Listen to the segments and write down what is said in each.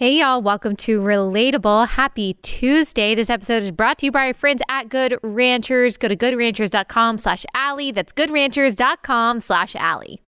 Hey, y'all, welcome to Relatable. Happy Tuesday. This episode is brought to you by our friends at Good Ranchers. Go to goodranchers.com slash Allie. That's goodranchers.com slash Allie.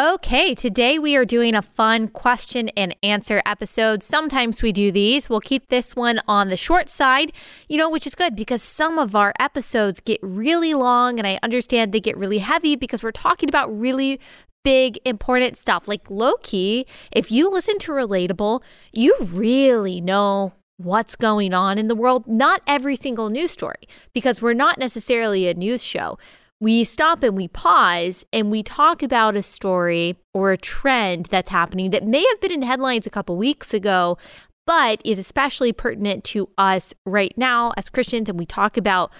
Okay, today we are doing a fun question and answer episode. Sometimes we do these. We'll keep this one on the short side, you know, which is good because some of our episodes get really long and I understand they get really heavy because we're talking about really big, important stuff. Like low key, if you listen to Relatable, you really know what's going on in the world. Not every single news story because we're not necessarily a news show we stop and we pause and we talk about a story or a trend that's happening that may have been in headlines a couple weeks ago, but is especially pertinent to us right now as Christians. And we talk about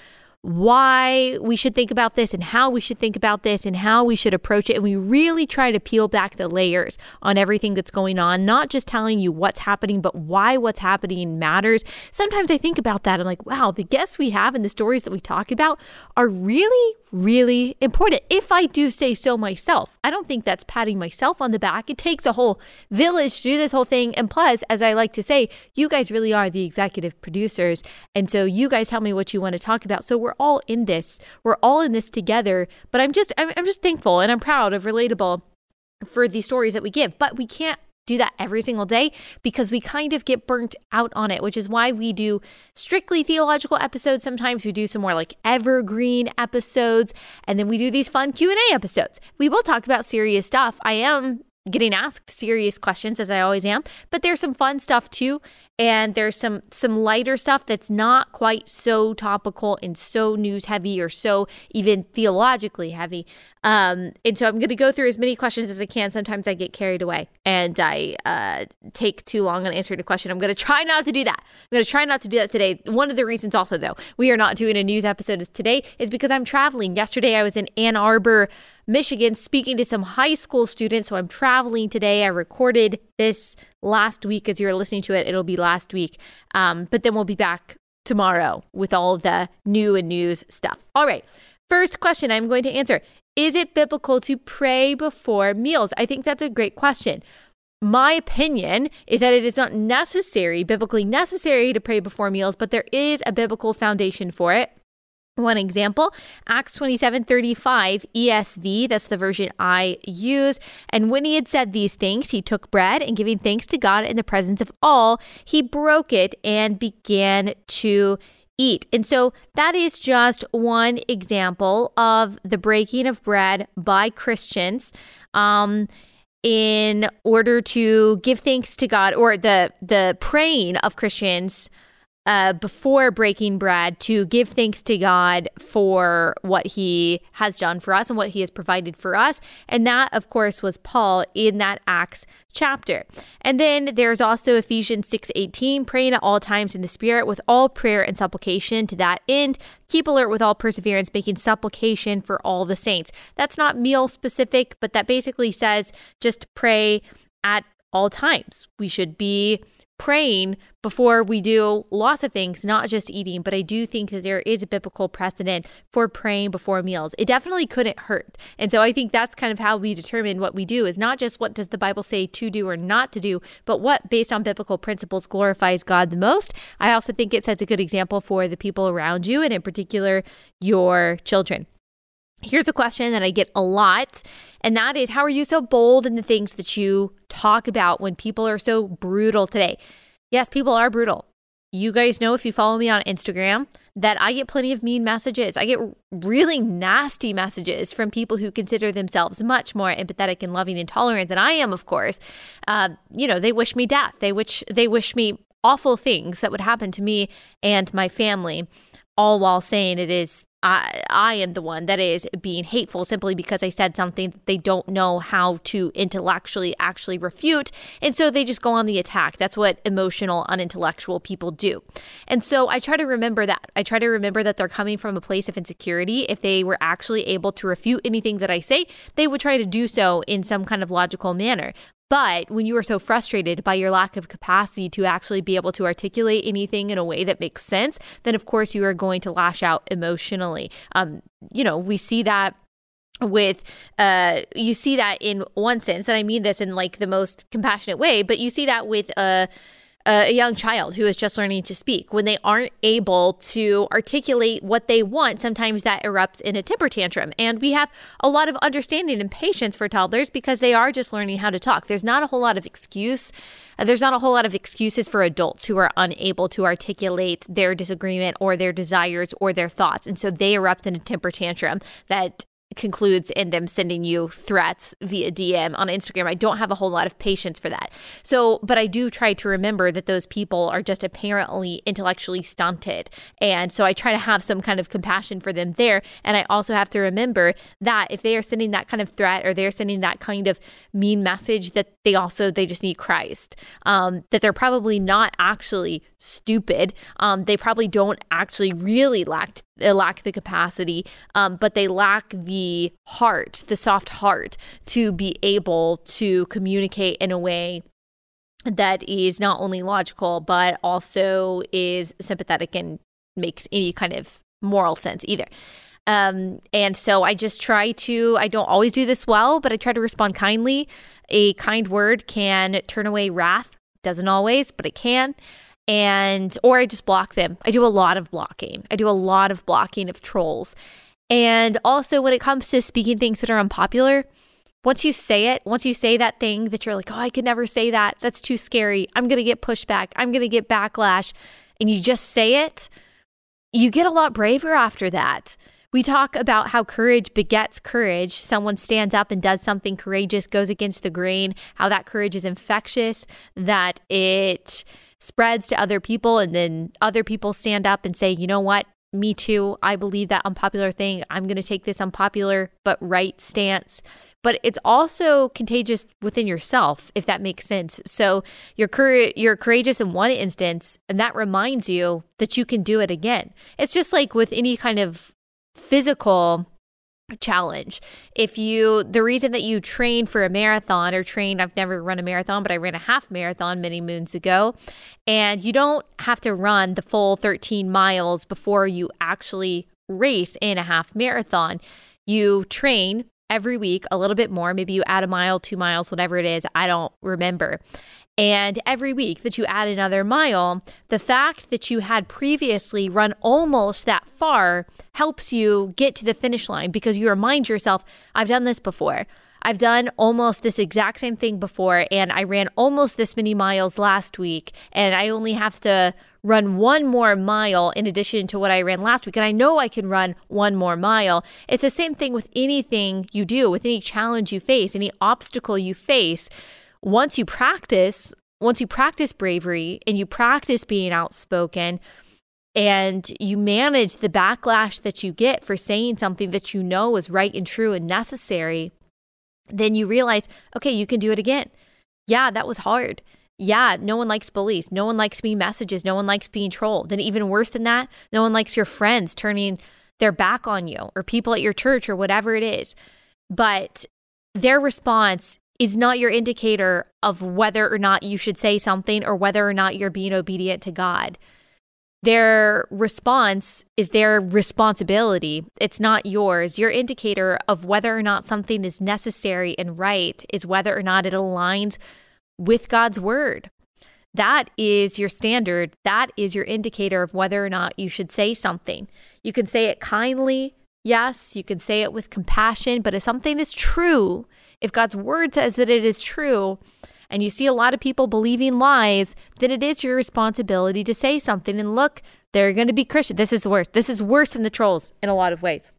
why we should think about this and how we should think about this and how we should approach it. And we really try to peel back the layers on everything that's going on, not just telling you what's happening, but why what's happening matters. Sometimes I think about that. I'm like, wow, the guests we have and the stories that we talk about are really, really important. If I do say so myself, I don't think that's patting myself on the back. It takes a whole village to do this whole thing. And plus, as I like to say, you guys really are the executive producers. And so you guys tell me what you want to talk about. So we're all in this. We're all in this together. But I'm just I'm just thankful and I'm proud of relatable for the stories that we give. But we can't do that every single day because we kind of get burnt out on it, which is why we do strictly theological episodes. Sometimes we do some more like evergreen episodes, and then we do these fun Q&A episodes. We will talk about serious stuff. I am getting asked serious questions as I always am, but there's some fun stuff too and there's some some lighter stuff that's not quite so topical and so news heavy or so even theologically heavy. Um, and so I'm going to go through as many questions as I can. Sometimes I get carried away and I uh, take too long on answering a question. I'm going to try not to do that. I'm going to try not to do that today. One of the reasons also though we are not doing a news episode today is because I'm traveling. Yesterday I was in Ann Arbor. Michigan speaking to some high school students. So I'm traveling today. I recorded this last week as you're listening to it. It'll be last week. Um, but then we'll be back tomorrow with all the new and news stuff. All right. First question I'm going to answer Is it biblical to pray before meals? I think that's a great question. My opinion is that it is not necessary, biblically necessary, to pray before meals, but there is a biblical foundation for it. One example, Acts 27 35 ESV, that's the version I use. And when he had said these things, he took bread and giving thanks to God in the presence of all, he broke it and began to eat. And so that is just one example of the breaking of bread by Christians. Um, in order to give thanks to God or the the praying of Christians uh, before breaking bread to give thanks to God for what he has done for us and what he has provided for us. And that, of course, was Paul in that Acts chapter. And then there's also Ephesians 6:18, praying at all times in the spirit with all prayer and supplication to that end. Keep alert with all perseverance, making supplication for all the saints. That's not meal specific, but that basically says just pray at all times. We should be praying before we do lots of things, not just eating, but I do think that there is a biblical precedent for praying before meals. It definitely couldn't hurt. And so I think that's kind of how we determine what we do is not just what does the Bible say to do or not to do, but what based on biblical principles glorifies God the most. I also think it sets a good example for the people around you and in particular your children. Here's a question that I get a lot, and that is How are you so bold in the things that you talk about when people are so brutal today? Yes, people are brutal. You guys know if you follow me on Instagram that I get plenty of mean messages. I get really nasty messages from people who consider themselves much more empathetic and loving and tolerant than I am, of course. Uh, you know, they wish me death. They wish they wish me awful things that would happen to me and my family, all while saying it is I, am the one that is being hateful simply because I said something that they don't know how to intellectually actually refute. And so they just go on the attack. That's what emotional, unintellectual people do. And so I try to remember that. I try to remember that they're coming from a place of insecurity. If they were actually able to refute anything that I say, they would try to do so in some kind of logical manner. But when you are so frustrated by your lack of capacity to actually be able to articulate anything in a way that makes sense, then of course you are going to lash out emotionally. Um, you know, we see that with uh you see that in one sense and i mean this in like the most compassionate way but you see that with uh a young child who is just learning to speak. When they aren't able to articulate what they want sometimes that erupts in a temper tantrum. And we have a lot of understanding and patience for toddlers because they are just learning how to talk. There's not a whole lot of excuse uh, there's not a whole lot of excuses for adults who are unable to articulate their disagreement or their desires or their thoughts. And so they erupt in a temper tantrum that concludes in them sending you threats via DM on Instagram. I don't have a whole lot of patience for that. So, but I do try to remember that those people are just apparently intellectually stunted. And so I try to have some kind of compassion for them there. And I also have to remember that if they are sending that kind of threat or they're sending that kind of mean message, that they also, they just need Christ. Um, that they're probably not actually stupid. Um, they probably don't actually really lack they lack the capacity, um, but they lack the heart, the soft heart, to be able to communicate in a way that is not only logical, but also is sympathetic and makes any kind of moral sense either. Um, and so I just try to, I don't always do this well, but I try to respond kindly. A kind word can turn away wrath. Doesn't always, but it can and or I just block them. I do a lot of blocking. I do a lot of blocking of trolls. And also when it comes to speaking things that are unpopular, once you say it, once you say that thing that you're like, "Oh, I could never say that. That's too scary. I'm going to get pushback. I'm going to get backlash." And you just say it, you get a lot braver after that. We talk about how courage begets courage. Someone stands up and does something courageous, goes against the grain, how that courage is infectious, that it spreads to other people and then other people stand up and say, you know what? Me too. I believe that unpopular thing. I'm going to take this unpopular but right stance. But it's also contagious within yourself, if that makes sense. So you're cur- you're courageous in one instance, and that reminds you that you can do it again. It's just like with any kind of physical challenge. If you, the reason that you train for a marathon or train, I've never run a marathon, but I ran a half marathon many moons ago, and you don't have to run the full 13 miles before you actually race in a half marathon. You train every week a little bit more. Maybe you add a mile, two miles, whatever it is. I don't remember. And every week that you add another mile, the fact that you had previously run almost that far helps you get to the finish line because you remind yourself, I've done this before. I've done almost this exact same thing before, and I ran almost this many miles last week, and I only have to run one more mile in addition to what I ran last week. And I know I can run one more mile. It's the same thing with anything you do, with any challenge you face, any obstacle you face once you practice, once you practice bravery and you practice being outspoken and you manage the backlash that you get for saying something that you know is right and true and necessary, then you realize, okay, you can do it again. Yeah, that was hard. Yeah, no one likes bullies. No one likes being messages. No one likes being trolled. And even worse than that, no one likes your friends turning their back on you or people at your church or whatever it is. But their response is not your indicator of whether or not you should say something or whether or not you're being obedient to God. Their response is their responsibility. It's not yours. Your indicator of whether or not something is necessary and right is whether or not it aligns with God's word. That is your standard. That is your indicator of whether or not you should say something. You can say it kindly. Yes, you can say it with compassion, but if something is true, if God's word says that it is true, and you see a lot of people believing lies, then it is your responsibility to say something. And look, there are going to be Christians. This is the worst. This is worse than the trolls in a lot of ways.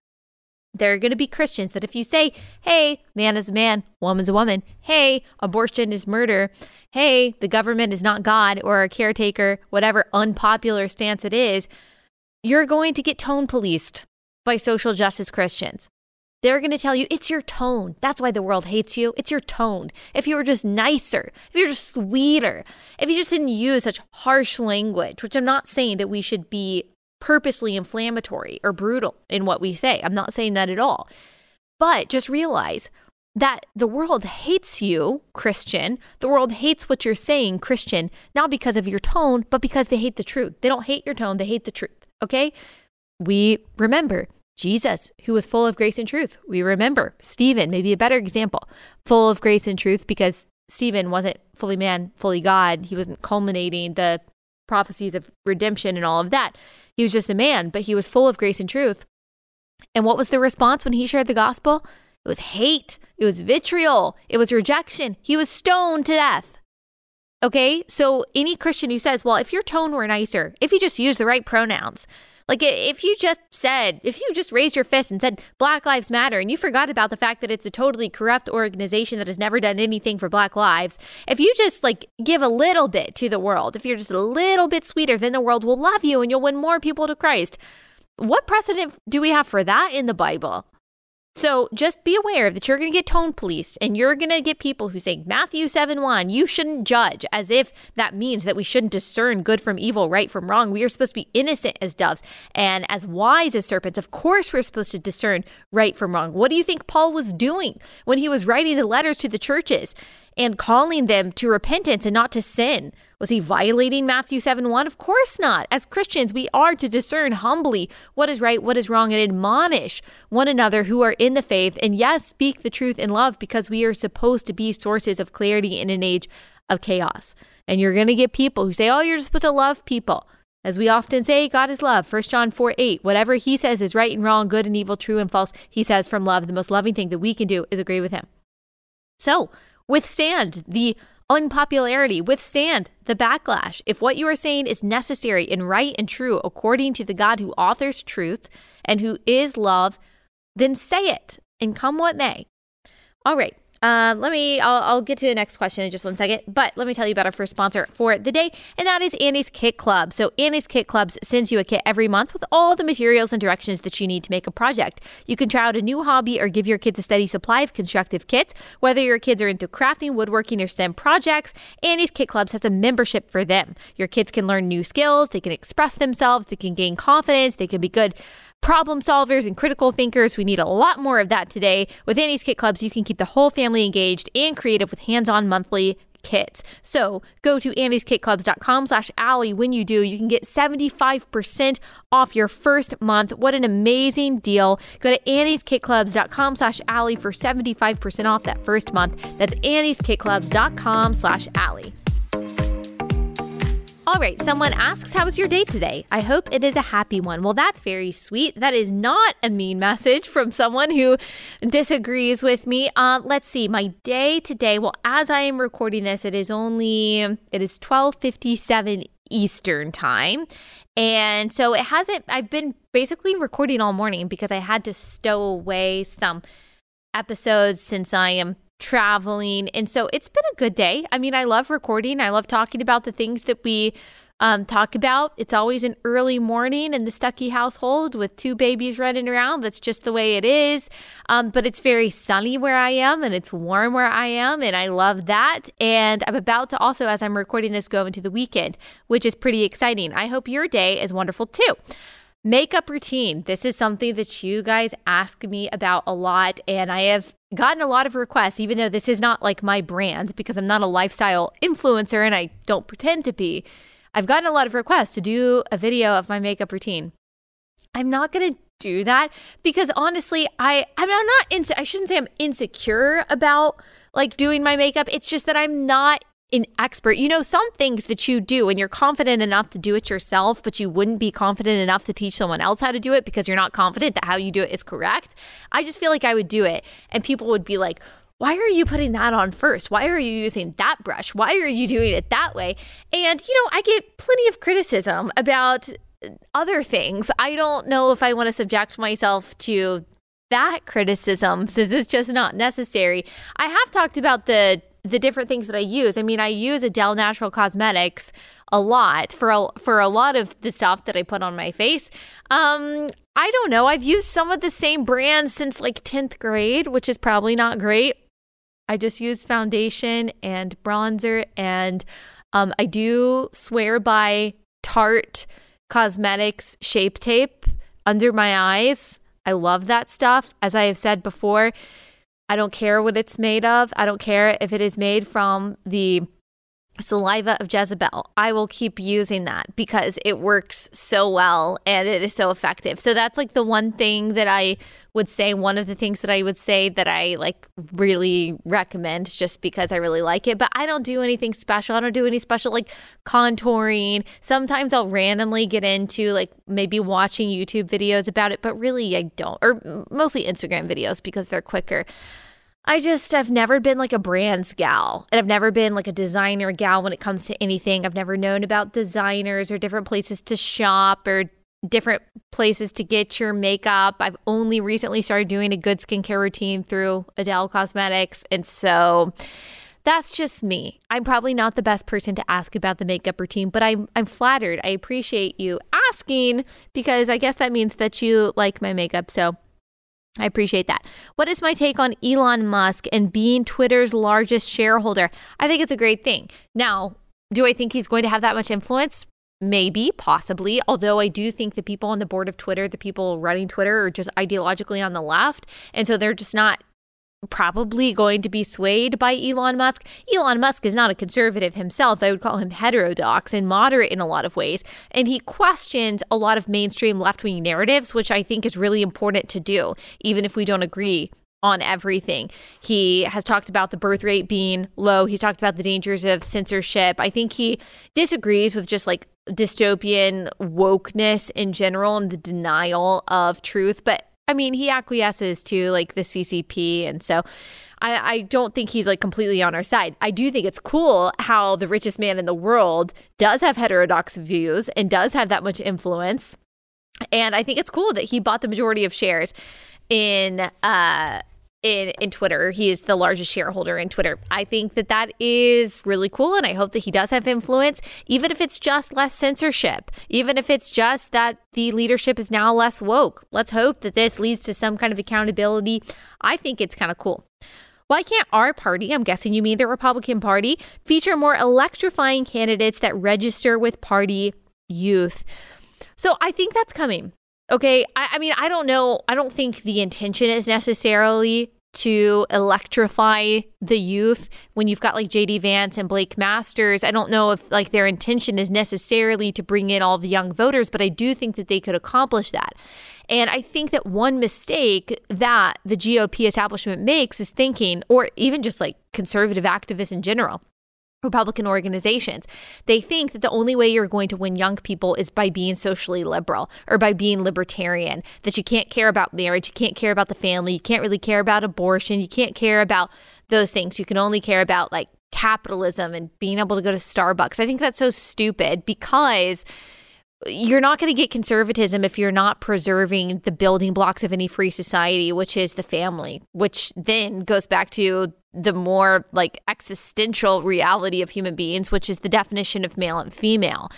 There are going to be Christians that if you say, hey, man is a man, woman's a woman, hey, abortion is murder, hey, the government is not God or a caretaker, whatever unpopular stance it is, you're going to get tone policed by social justice Christians. They're going to tell you it's your tone. That's why the world hates you. It's your tone. If you were just nicer, if you're just sweeter, if you just didn't use such harsh language, which I'm not saying that we should be purposely inflammatory or brutal in what we say. I'm not saying that at all. But just realize that the world hates you, Christian. The world hates what you're saying, Christian, not because of your tone, but because they hate the truth. They don't hate your tone, they hate the truth. Okay? We remember Jesus, who was full of grace and truth. We remember Stephen, maybe a better example, full of grace and truth because Stephen wasn't fully man, fully God. He wasn't culminating the prophecies of redemption and all of that. He was just a man, but he was full of grace and truth. And what was the response when he shared the gospel? It was hate. It was vitriol. It was rejection. He was stoned to death. Okay, so any Christian who says, well, if your tone were nicer, if you just use the right pronouns, like if you just said, if you just raised your fist and said Black Lives Matter and you forgot about the fact that it's a totally corrupt organization that has never done anything for Black lives, if you just like give a little bit to the world, if you're just a little bit sweeter, then the world will love you and you'll win more people to Christ. What precedent do we have for that in the Bible? So just be aware that you're going to get tone policed and you're going to get people who say Matthew 7 1, you shouldn't judge, as if that means that we shouldn't discern good from evil, right from wrong. We are supposed to be innocent as doves and as wise as serpents. Of course, we're supposed to discern right from wrong. What do you think Paul was doing when he was writing the letters to the churches? and calling them to repentance and not to sin. Was he violating Matthew 7 1? Of course not. As Christians, we are to discern humbly what is right, what is wrong, and admonish one another who are in the faith. And yes, speak the truth in love because we are supposed to be sources of clarity in an age of chaos. And you're going to get people who say, oh, you're supposed to love people. As we often say, God is love. 1 John 4 8. Whatever he says is right and wrong, good and evil, true and false, he says from love. The most loving thing that we can do is agree with him. So, withstand the unpopularity, withstand the backlash. If what you are saying is necessary and right and true according to the God who authors truth and who is love, then say it and come what may. All right. Uh, let me, I'll, I'll, get to the next question in just one second, but let me tell you about our first sponsor for the day, and that is Annie's Kit Club. So, Annie's Kit Clubs sends you a kit every month with all the materials and directions that you need to make a project. You can try out a new hobby or give your kids a steady supply of constructive kits. Whether your kids are into crafting, woodworking, or STEM projects, Annie's Kit Clubs has a membership for them. Your kids can learn new skills, they can express themselves, they can gain confidence, they can be good problem solvers and critical thinkers. We need a lot more of that today. With Annie's Kit Clubs, you can keep the whole family engaged and creative with hands-on monthly kits. So go to annieskitclubs.com slash Allie. When you do, you can get 75% off your first month. What an amazing deal. Go to annieskitclubs.com slash Allie for 75% off that first month. That's annieskitclubs.com slash Allie. All right, someone asks, How was your day today? I hope it is a happy one. Well, that's very sweet. That is not a mean message from someone who disagrees with me. Uh, let's see, my day today. Well, as I am recording this, it is only it is 1257 Eastern time. And so it hasn't, I've been basically recording all morning because I had to stow away some episodes since I am traveling. And so it's been a good day. I mean, I love recording, I love talking about the things that we um, talk about. It's always an early morning in the Stuckey household with two babies running around. That's just the way it is. Um, but it's very sunny where I am and it's warm where I am. And I love that. And I'm about to also, as I'm recording this, go into the weekend, which is pretty exciting. I hope your day is wonderful too. Makeup routine. This is something that you guys ask me about a lot, and I have gotten a lot of requests, even though this is not like my brand because I'm not a lifestyle influencer and I don't pretend to be. I've gotten a lot of requests to do a video of my makeup routine. I'm not going to do that because honestly, I I'm not inse- I shouldn't say I'm insecure about like doing my makeup. It's just that I'm not an expert. You know, some things that you do and you're confident enough to do it yourself, but you wouldn't be confident enough to teach someone else how to do it because you're not confident that how you do it is correct. I just feel like I would do it and people would be like, why are you putting that on first? Why are you using that brush? Why are you doing it that way? And, you know, I get plenty of criticism about other things. I don't know if I want to subject myself to that criticism since it's just not necessary. I have talked about the the different things that I use. I mean, I use Adele Natural Cosmetics a lot for a, for a lot of the stuff that I put on my face. Um, I don't know. I've used some of the same brands since like 10th grade, which is probably not great. I just use foundation and bronzer and um, I do swear by Tarte Cosmetics Shape Tape under my eyes. I love that stuff. As I have said before, I don't care what it's made of. I don't care if it is made from the saliva of Jezebel. I will keep using that because it works so well and it is so effective. So that's like the one thing that I would say one of the things that I would say that I like really recommend just because I really like it, but I don't do anything special. I don't do any special like contouring. Sometimes I'll randomly get into like maybe watching YouTube videos about it, but really I don't. Or mostly Instagram videos because they're quicker. I just, I've never been like a brands gal and I've never been like a designer gal when it comes to anything. I've never known about designers or different places to shop or different places to get your makeup. I've only recently started doing a good skincare routine through Adele Cosmetics. And so that's just me. I'm probably not the best person to ask about the makeup routine, but I'm I'm flattered. I appreciate you asking because I guess that means that you like my makeup. So I appreciate that. What is my take on Elon Musk and being Twitter's largest shareholder? I think it's a great thing. Now, do I think he's going to have that much influence? Maybe, possibly. Although I do think the people on the board of Twitter, the people running Twitter, are just ideologically on the left. And so they're just not probably going to be swayed by Elon Musk. Elon Musk is not a conservative himself. I would call him heterodox and moderate in a lot of ways. And he questions a lot of mainstream left wing narratives, which I think is really important to do, even if we don't agree on everything. He has talked about the birth rate being low. He's talked about the dangers of censorship. I think he disagrees with just like dystopian wokeness in general and the denial of truth. But I mean, he acquiesces to like the CCP. And so I, I don't think he's like completely on our side. I do think it's cool how the richest man in the world does have heterodox views and does have that much influence. And I think it's cool that he bought the majority of shares in uh in in Twitter. He is the largest shareholder in Twitter. I think that that is really cool and I hope that he does have influence even if it's just less censorship, even if it's just that the leadership is now less woke. Let's hope that this leads to some kind of accountability. I think it's kind of cool. Why can't our party, I'm guessing you mean the Republican Party, feature more electrifying candidates that register with party youth? So I think that's coming. Okay. I, I mean, I don't know. I don't think the intention is necessarily to electrify the youth when you've got like JD Vance and Blake Masters. I don't know if like their intention is necessarily to bring in all the young voters, but I do think that they could accomplish that. And I think that one mistake that the GOP establishment makes is thinking, or even just like conservative activists in general, Republican organizations. They think that the only way you're going to win young people is by being socially liberal or by being libertarian, that you can't care about marriage, you can't care about the family, you can't really care about abortion, you can't care about those things. You can only care about like capitalism and being able to go to Starbucks. I think that's so stupid because you're not going to get conservatism if you're not preserving the building blocks of any free society, which is the family, which then goes back to the more like existential reality of human beings, which is the definition of male and female.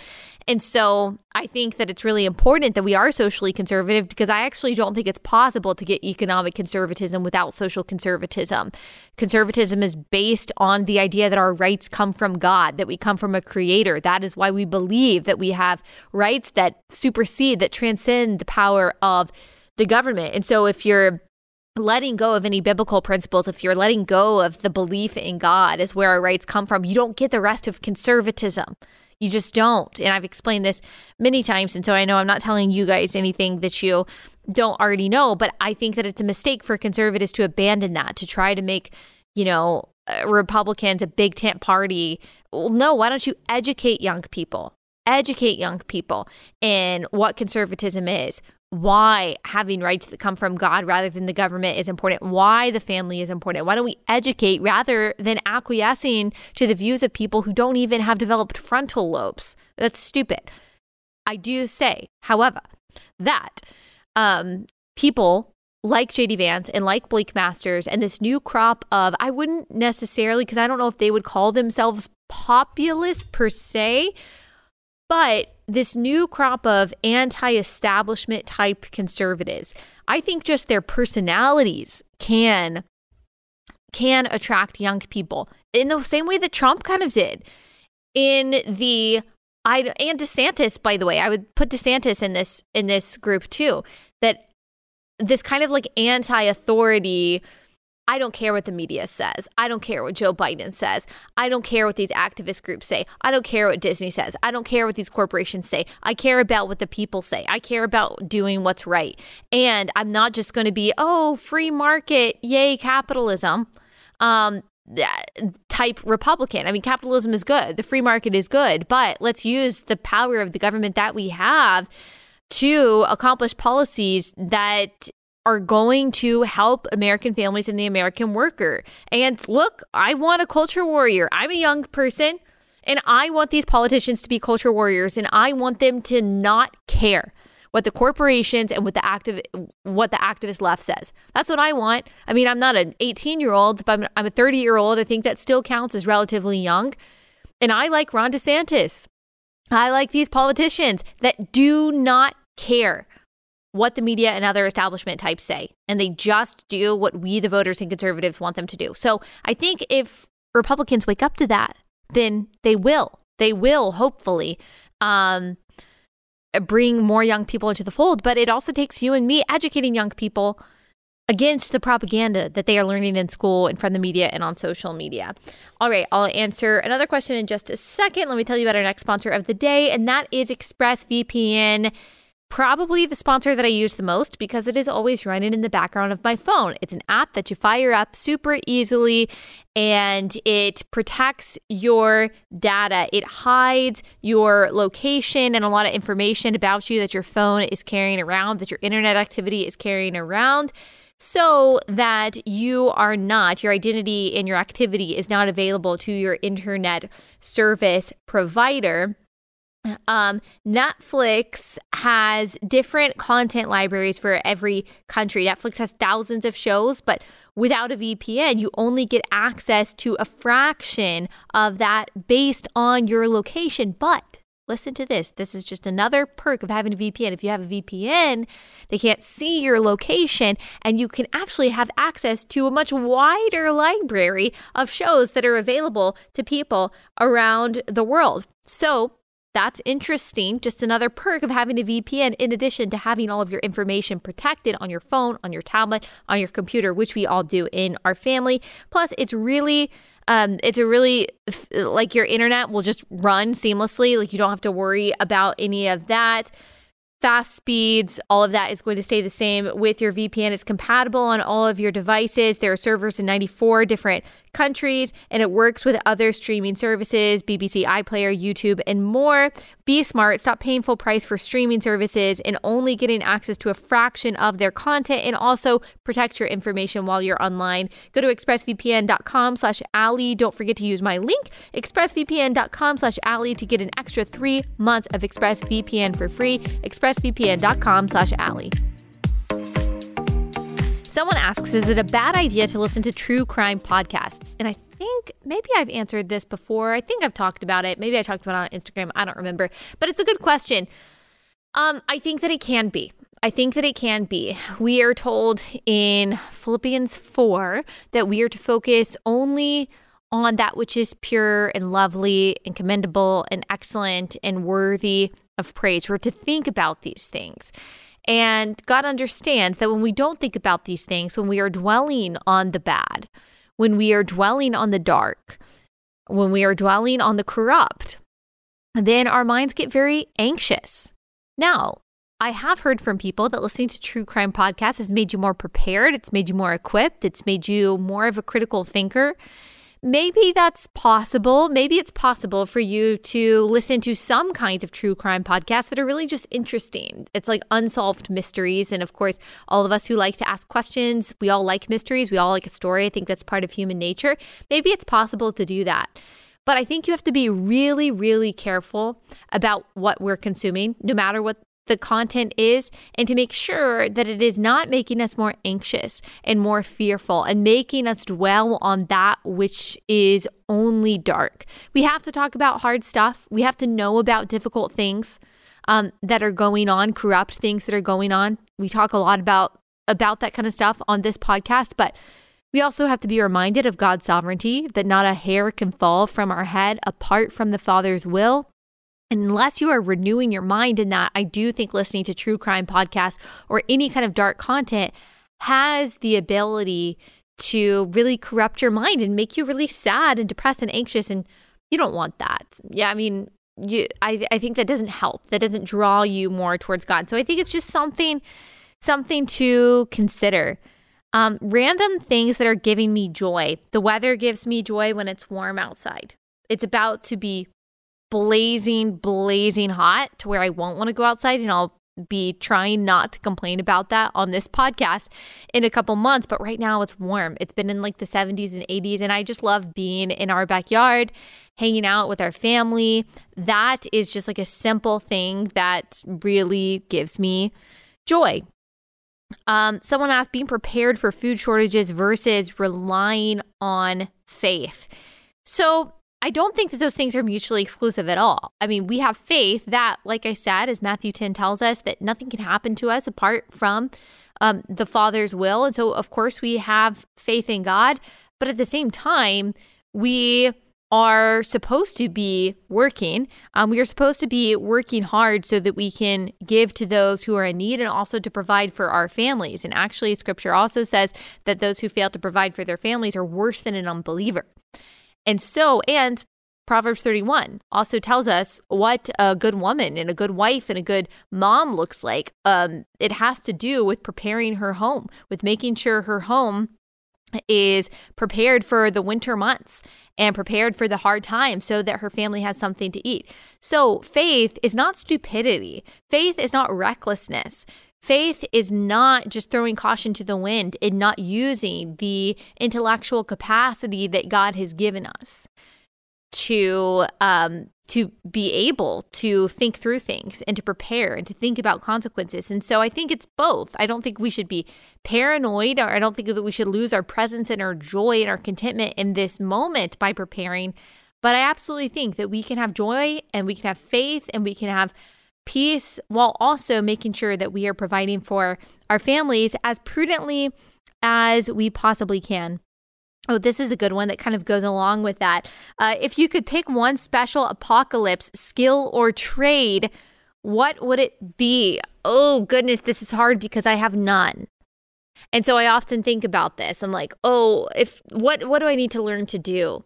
And so I think that it's really important that we are socially conservative because I actually don't think it's possible to get economic conservatism without social conservatism. Conservatism is based on the idea that our rights come from God, that we come from a creator. That is why we believe that we have rights that supersede, that transcend the power of the government. And so if you're letting go of any biblical principles, if you're letting go of the belief in God is where our rights come from, you don't get the rest of conservatism. You just don't. And I've explained this many times. And so I know I'm not telling you guys anything that you don't already know, but I think that it's a mistake for conservatives to abandon that, to try to make, you know, uh, Republicans a big tent party. Well, no, why don't you educate young people? Educate young people in what conservatism is, why having rights that come from God rather than the government is important, why the family is important. Why don't we educate rather than acquiescing to the views of people who don't even have developed frontal lobes? That's stupid. I do say, however, that um, people like JD Vance and like Blake Masters and this new crop of, I wouldn't necessarily, because I don't know if they would call themselves populist per se, but this new crop of anti establishment type conservatives, I think just their personalities can can attract young people in the same way that Trump kind of did. In the I and DeSantis, by the way, I would put DeSantis in this in this group too. That this kind of like anti-authority I don't care what the media says. I don't care what Joe Biden says. I don't care what these activist groups say. I don't care what Disney says. I don't care what these corporations say. I care about what the people say. I care about doing what's right. And I'm not just going to be, oh, free market, yay, capitalism. Um, type Republican. I mean, capitalism is good, the free market is good, but let's use the power of the government that we have to accomplish policies that are going to help American families and the American worker. And look, I want a culture warrior. I'm a young person and I want these politicians to be culture warriors and I want them to not care what the corporations and what the active what the activist left says. That's what I want. I mean, I'm not an 18 year old, but I'm, I'm a 30 year old. I think that still counts as relatively young. And I like Ron DeSantis. I like these politicians that do not care what the media and other establishment types say, and they just do what we, the voters and conservatives, want them to do. So I think if Republicans wake up to that, then they will. They will, hopefully, um, bring more young people into the fold. But it also takes you and me educating young people against the propaganda that they are learning in school and from the media and on social media. All right, I'll answer another question in just a second. Let me tell you about our next sponsor of the day, and that is ExpressVPN probably the sponsor that I use the most because it is always running in the background of my phone. It's an app that you fire up super easily and it protects your data. It hides your location and a lot of information about you that your phone is carrying around, that your internet activity is carrying around. So that you are not, your identity and your activity is not available to your internet service provider. Um, Netflix has different content libraries for every country. Netflix has thousands of shows, but without a VPN, you only get access to a fraction of that based on your location. But listen to this this is just another perk of having a VPN. If you have a VPN, they can't see your location, and you can actually have access to a much wider library of shows that are available to people around the world. So, that's interesting. Just another perk of having a VPN in addition to having all of your information protected on your phone, on your tablet, on your computer, which we all do in our family. Plus, it's really um, it's a really like your internet will just run seamlessly. Like you don't have to worry about any of that fast speeds, all of that is going to stay the same with your VPN. It's compatible on all of your devices. There are servers in 94 different countries, and it works with other streaming services, BBC iPlayer, YouTube, and more. Be smart, stop paying full price for streaming services and only getting access to a fraction of their content, and also protect your information while you're online. Go to expressvpn.com slash Allie. Don't forget to use my link, expressvpn.com slash Allie, to get an extra three months of ExpressVPN for free. Expressvpn.com slash Allie. Someone asks, is it a bad idea to listen to true crime podcasts? And I think maybe I've answered this before. I think I've talked about it. Maybe I talked about it on Instagram. I don't remember. But it's a good question. Um, I think that it can be. I think that it can be. We are told in Philippians 4 that we are to focus only on that which is pure and lovely and commendable and excellent and worthy of praise. We're to think about these things. And God understands that when we don't think about these things, when we are dwelling on the bad, when we are dwelling on the dark, when we are dwelling on the corrupt, then our minds get very anxious. Now, I have heard from people that listening to true crime podcasts has made you more prepared, it's made you more equipped, it's made you more of a critical thinker maybe that's possible. Maybe it's possible for you to listen to some kinds of true crime podcasts that are really just interesting. It's like unsolved mysteries. And of course, all of us who like to ask questions, we all like mysteries. We all like a story. I think that's part of human nature. Maybe it's possible to do that. But I think you have to be really, really careful about what we're consuming, no matter what the content is and to make sure that it is not making us more anxious and more fearful and making us dwell on that which is only dark. We have to talk about hard stuff. We have to know about difficult things um, that are going on, corrupt things that are going on. We talk a lot about about that kind of stuff on this podcast, but we also have to be reminded of God's sovereignty, that not a hair can fall from our head apart from the Father's will unless you are renewing your mind in that, I do think listening to true crime podcasts or any kind of dark content has the ability to really corrupt your mind and make you really sad and depressed and anxious. And you don't want that. Yeah, I mean, you, I, I think that doesn't help. That doesn't draw you more towards God. So I think it's just something, something to consider. Um, random things that are giving me joy. The weather gives me joy when it's warm outside. It's about to be blazing, blazing hot to where I won't want to go outside and I'll be trying not to complain about that on this podcast in a couple months. But right now it's warm. It's been in like the 70s and 80s. And I just love being in our backyard, hanging out with our family. That is just like a simple thing that really gives me joy. Um, someone asked being prepared for food shortages versus relying on faith. So I don't think that those things are mutually exclusive at all. I mean, we have faith that, like I said, as Matthew 10 tells us, that nothing can happen to us apart from um, the Father's will. And so, of course, we have faith in God. But at the same time, we are supposed to be working. Um, we are supposed to be working hard so that we can give to those who are in need and also to provide for our families. And actually, scripture also says that those who fail to provide for their families are worse than an unbeliever. And so, and Proverbs 31 also tells us what a good woman and a good wife and a good mom looks like. Um, it has to do with preparing her home, with making sure her home is prepared for the winter months and prepared for the hard times so that her family has something to eat. So, faith is not stupidity, faith is not recklessness. Faith is not just throwing caution to the wind and not using the intellectual capacity that God has given us to um, to be able to think through things and to prepare and to think about consequences. And so I think it's both. I don't think we should be paranoid or I don't think that we should lose our presence and our joy and our contentment in this moment by preparing. But I absolutely think that we can have joy and we can have faith and we can have peace while also making sure that we are providing for our families as prudently as we possibly can. Oh, this is a good one that kind of goes along with that. Uh, if you could pick one special apocalypse skill or trade, what would it be? Oh, goodness, this is hard because I have none. And so I often think about this. I'm like, oh, if what what do I need to learn to do?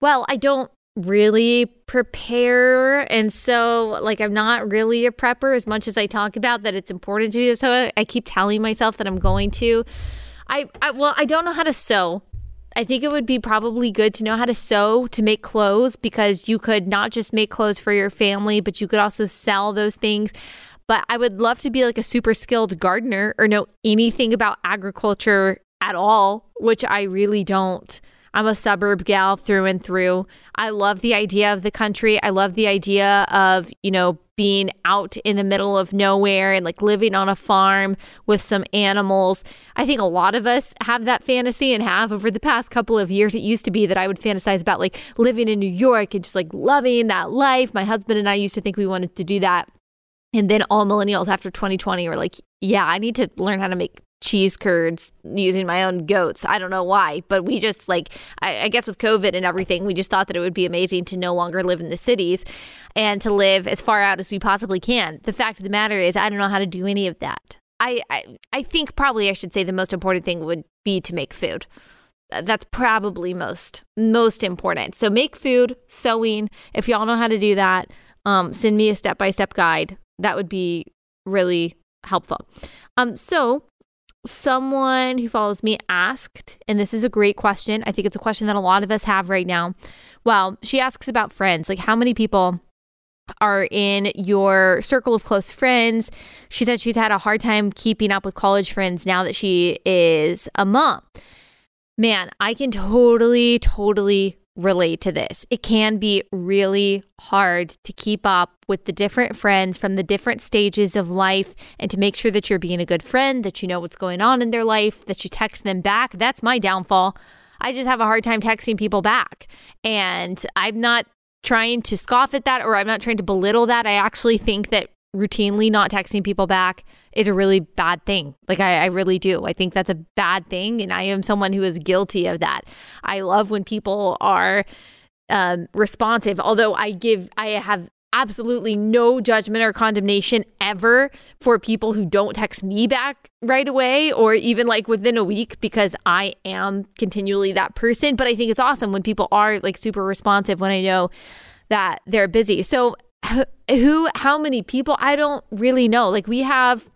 Well, I don't really prepare. And so, like, I'm not really a prepper as much as I talk about that it's important to do. So I keep telling myself that I'm going to. I, I well, I don't know how to sew. I think it would be probably good to know how to sew to make clothes because you could not just make clothes for your family, but you could also sell those things. But I would love to be like a super skilled gardener or know anything about agriculture at all, which I really don't. I'm a suburb gal through and through. I love the idea of the country. I love the idea of, you know, being out in the middle of nowhere and like living on a farm with some animals. I think a lot of us have that fantasy and have over the past couple of years. It used to be that I would fantasize about like living in New York and just like loving that life. My husband and I used to think we wanted to do that. And then all millennials after 2020 were like, yeah, I need to learn how to make cheese curds using my own goats. I don't know why, but we just like, I, I, guess with COVID and everything, we just thought that it would be amazing to no longer live in the cities and to live as far out as we possibly can. The fact of the matter is, I don't know how to do any of that. I, I, I think probably I should say the most important thing would be to make food. That's probably most most important. So make food, sewing. If y'all know how to do that, um, send me a step by step guide. That would be really helpful. Um, so someone who follows me asked, and this is a great question. I think it's a question that a lot of us have right now. Well, she asks about friends, like how many people are in your circle of close friends. She said she's had a hard time keeping up with college friends now that she is a mom. Man, I can totally, totally relate to this. It can be really hard to keep up with the different friends from the different stages of life and to make sure that you're being a good friend, that you know what's going on in their life, that you text them back. That's my downfall. I just have a hard time texting people back. And I'm not trying to scoff at that or I'm not trying to belittle that. I actually think that routinely not texting people back is a really bad thing. Like, I, I, really do. I think that's a bad thing. And I am someone who is guilty of that. I love when people are um, responsive, although I give, I have absolutely no judgment or condemnation ever for people who don't text me back right away or even like within a week because I am continually that person. But I think it's awesome when people are like super responsive when I know that they're busy. So, who, how many people? I don't really know. Like, we have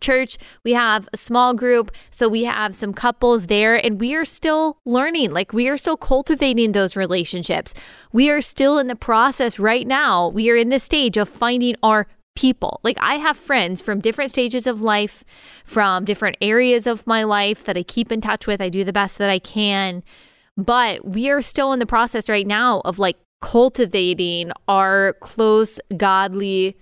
church. We have a small group. So we have some couples there, and we are still learning. Like we are still cultivating those relationships. We are still in the process right now. We are in the stage of finding our people. Like I have friends from different stages of life, from different areas of my life that I keep in touch with. I do the best that I can. But we are still in the process right now of like cultivating our close, godly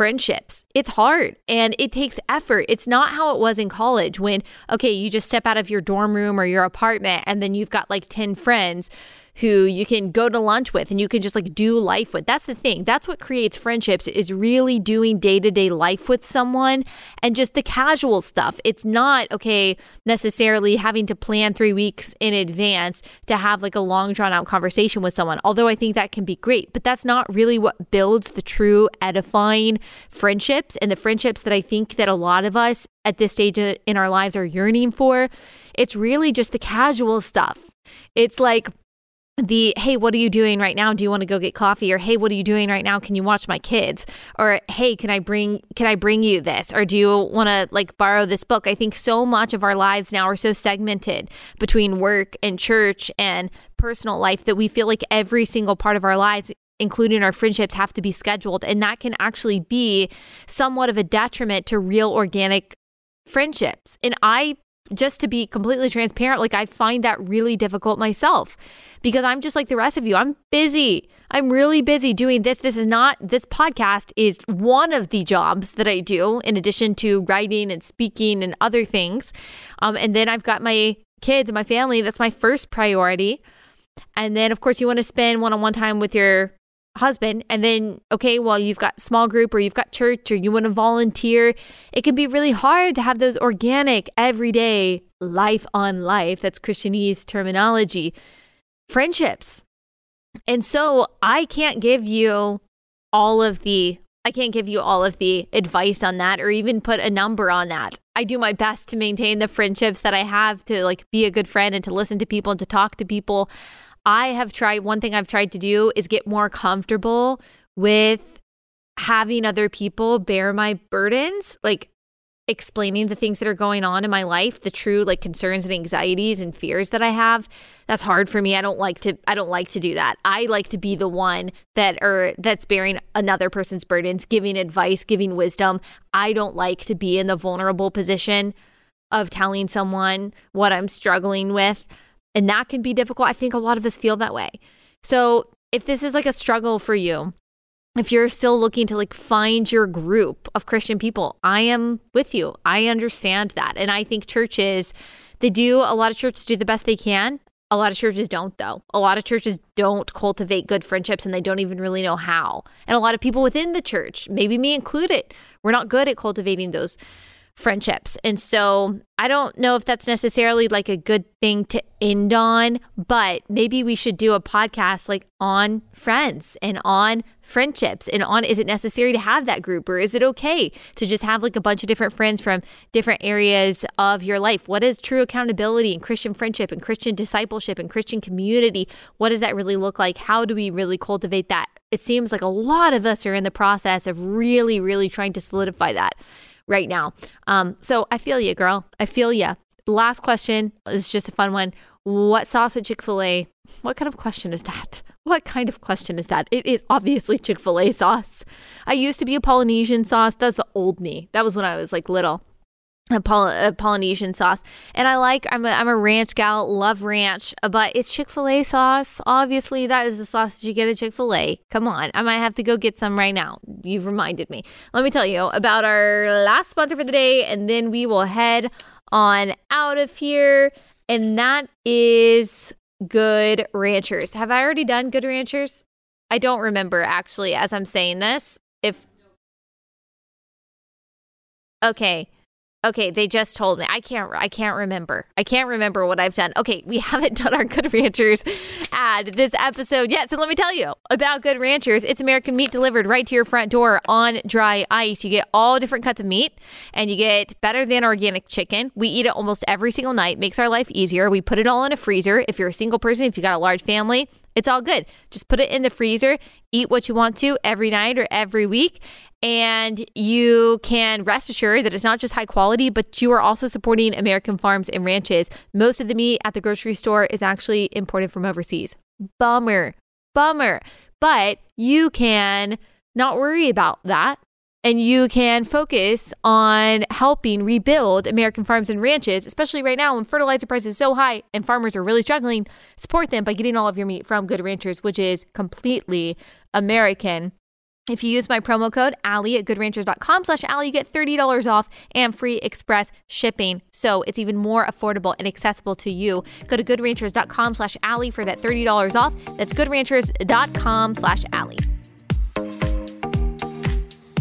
friendships. It's hard and it takes effort. It's not how it was in college when, okay, you just step out of your dorm room or your apartment and then you've got like 10 friends who you can go to lunch with and you can just like do life with. That's the thing. That's what creates friendships is really doing day-to-day life with someone and just the casual stuff. It's not okay necessarily having to plan 3 weeks in advance to have like a long drawn out conversation with someone. Although I think that can be great, but that's not really what builds the true edifying friendships and the friendships that I think that a lot of us at this stage in our lives are yearning for. It's really just the casual stuff. It's like the hey what are you doing right now? Do you want to go get coffee? or hey what are you doing right now? Can you watch my kids? or hey can i bring can i bring you this? or do you want to like borrow this book? I think so much of our lives now are so segmented between work and church and personal life that we feel like every single part of our lives including our friendships have to be scheduled. And that can actually be somewhat of a detriment to real organic friendships. And i just to be completely transparent like i find that really difficult myself because I'm just like the rest of you. I'm busy. I'm really busy doing this. This is not, this podcast is one of the jobs that I do in addition to writing and speaking and other things. Um, and then I've got my kids and my family. That's my first priority. And then, of course, you want to spend one on one time with your husband and then okay well you've got small group or you've got church or you want to volunteer it can be really hard to have those organic everyday life on life that's christianese terminology friendships. And so I can't give you all of the I can't give you all of the advice on that or even put a number on that. I do my best to maintain the friendships that I have to like be a good friend and to listen to people and to talk to people. I have tried one thing I've tried to do is get more comfortable with having other people bear my burdens. Like explaining the things that are going on in my life, the true like concerns and anxieties and fears that I have. That's hard for me. I don't like to I don't like to do that. I like to be the one that or that's bearing another person's burdens, giving advice, giving wisdom. I don't like to be in the vulnerable position of telling someone what I'm struggling with. And that can be difficult. I think a lot of us feel that way. So, if this is like a struggle for you, if you're still looking to like find your group of Christian people, I am with you. I understand that. And I think churches, they do, a lot of churches do the best they can. A lot of churches don't, though. A lot of churches don't cultivate good friendships and they don't even really know how. And a lot of people within the church, maybe me included, we're not good at cultivating those friendships. And so I don't know if that's necessarily like a good thing to end on, but maybe we should do a podcast like on friends and on friendships and on is it necessary to have that group or is it okay to just have like a bunch of different friends from different areas of your life? What is true accountability and Christian friendship and Christian discipleship and Christian community? What does that really look like? How do we really cultivate that? It seems like a lot of us are in the process of really, really trying to solidify that right now. Um, so I feel you, girl. I feel you. Last question is just a fun one. What sauce at Chick fil A? What kind of question is that? What kind of question is that? It is obviously Chick fil A sauce. I used to be a Polynesian sauce. That's the old me. That was when I was like little a, Poly- a, Polynesian sauce. And I like, I'm a, I'm a ranch gal, love ranch, but it's Chick fil A sauce. Obviously, that is the sauce that you get at Chick fil A. Come on. I might have to go get some right now. You've reminded me. Let me tell you about our last sponsor for the day, and then we will head on out of here. And that is Good Ranchers. Have I already done Good Ranchers? I don't remember actually as I'm saying this. If, okay. Okay, they just told me. I can't I can't remember. I can't remember what I've done. Okay, we haven't done our Good Ranchers ad this episode yet. So let me tell you about Good Ranchers. It's American meat delivered right to your front door on dry ice. You get all different cuts of meat and you get better than organic chicken. We eat it almost every single night. Makes our life easier. We put it all in a freezer. If you're a single person, if you got a large family, it's all good. Just put it in the freezer, eat what you want to every night or every week, and you can rest assured that it's not just high quality, but you are also supporting American farms and ranches. Most of the meat at the grocery store is actually imported from overseas. Bummer, bummer. But you can not worry about that and you can focus on helping rebuild American farms and ranches, especially right now when fertilizer prices are so high and farmers are really struggling. Support them by getting all of your meat from Good Ranchers, which is completely American. If you use my promo code Allie at goodranchers.com slash Allie, you get $30 off and free express shipping. So it's even more affordable and accessible to you. Go to goodranchers.com slash Allie for that $30 off. That's goodranchers.com slash Allie.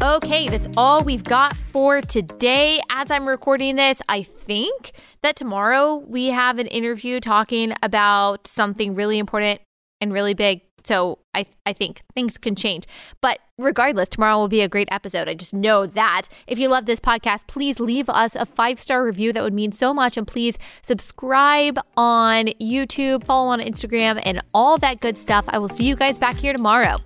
Okay, that's all we've got for today. As I'm recording this, I think that tomorrow we have an interview talking about something really important and really big. So I, I think things can change. But regardless, tomorrow will be a great episode. I just know that. If you love this podcast, please leave us a five star review. That would mean so much. And please subscribe on YouTube, follow on Instagram, and all that good stuff. I will see you guys back here tomorrow.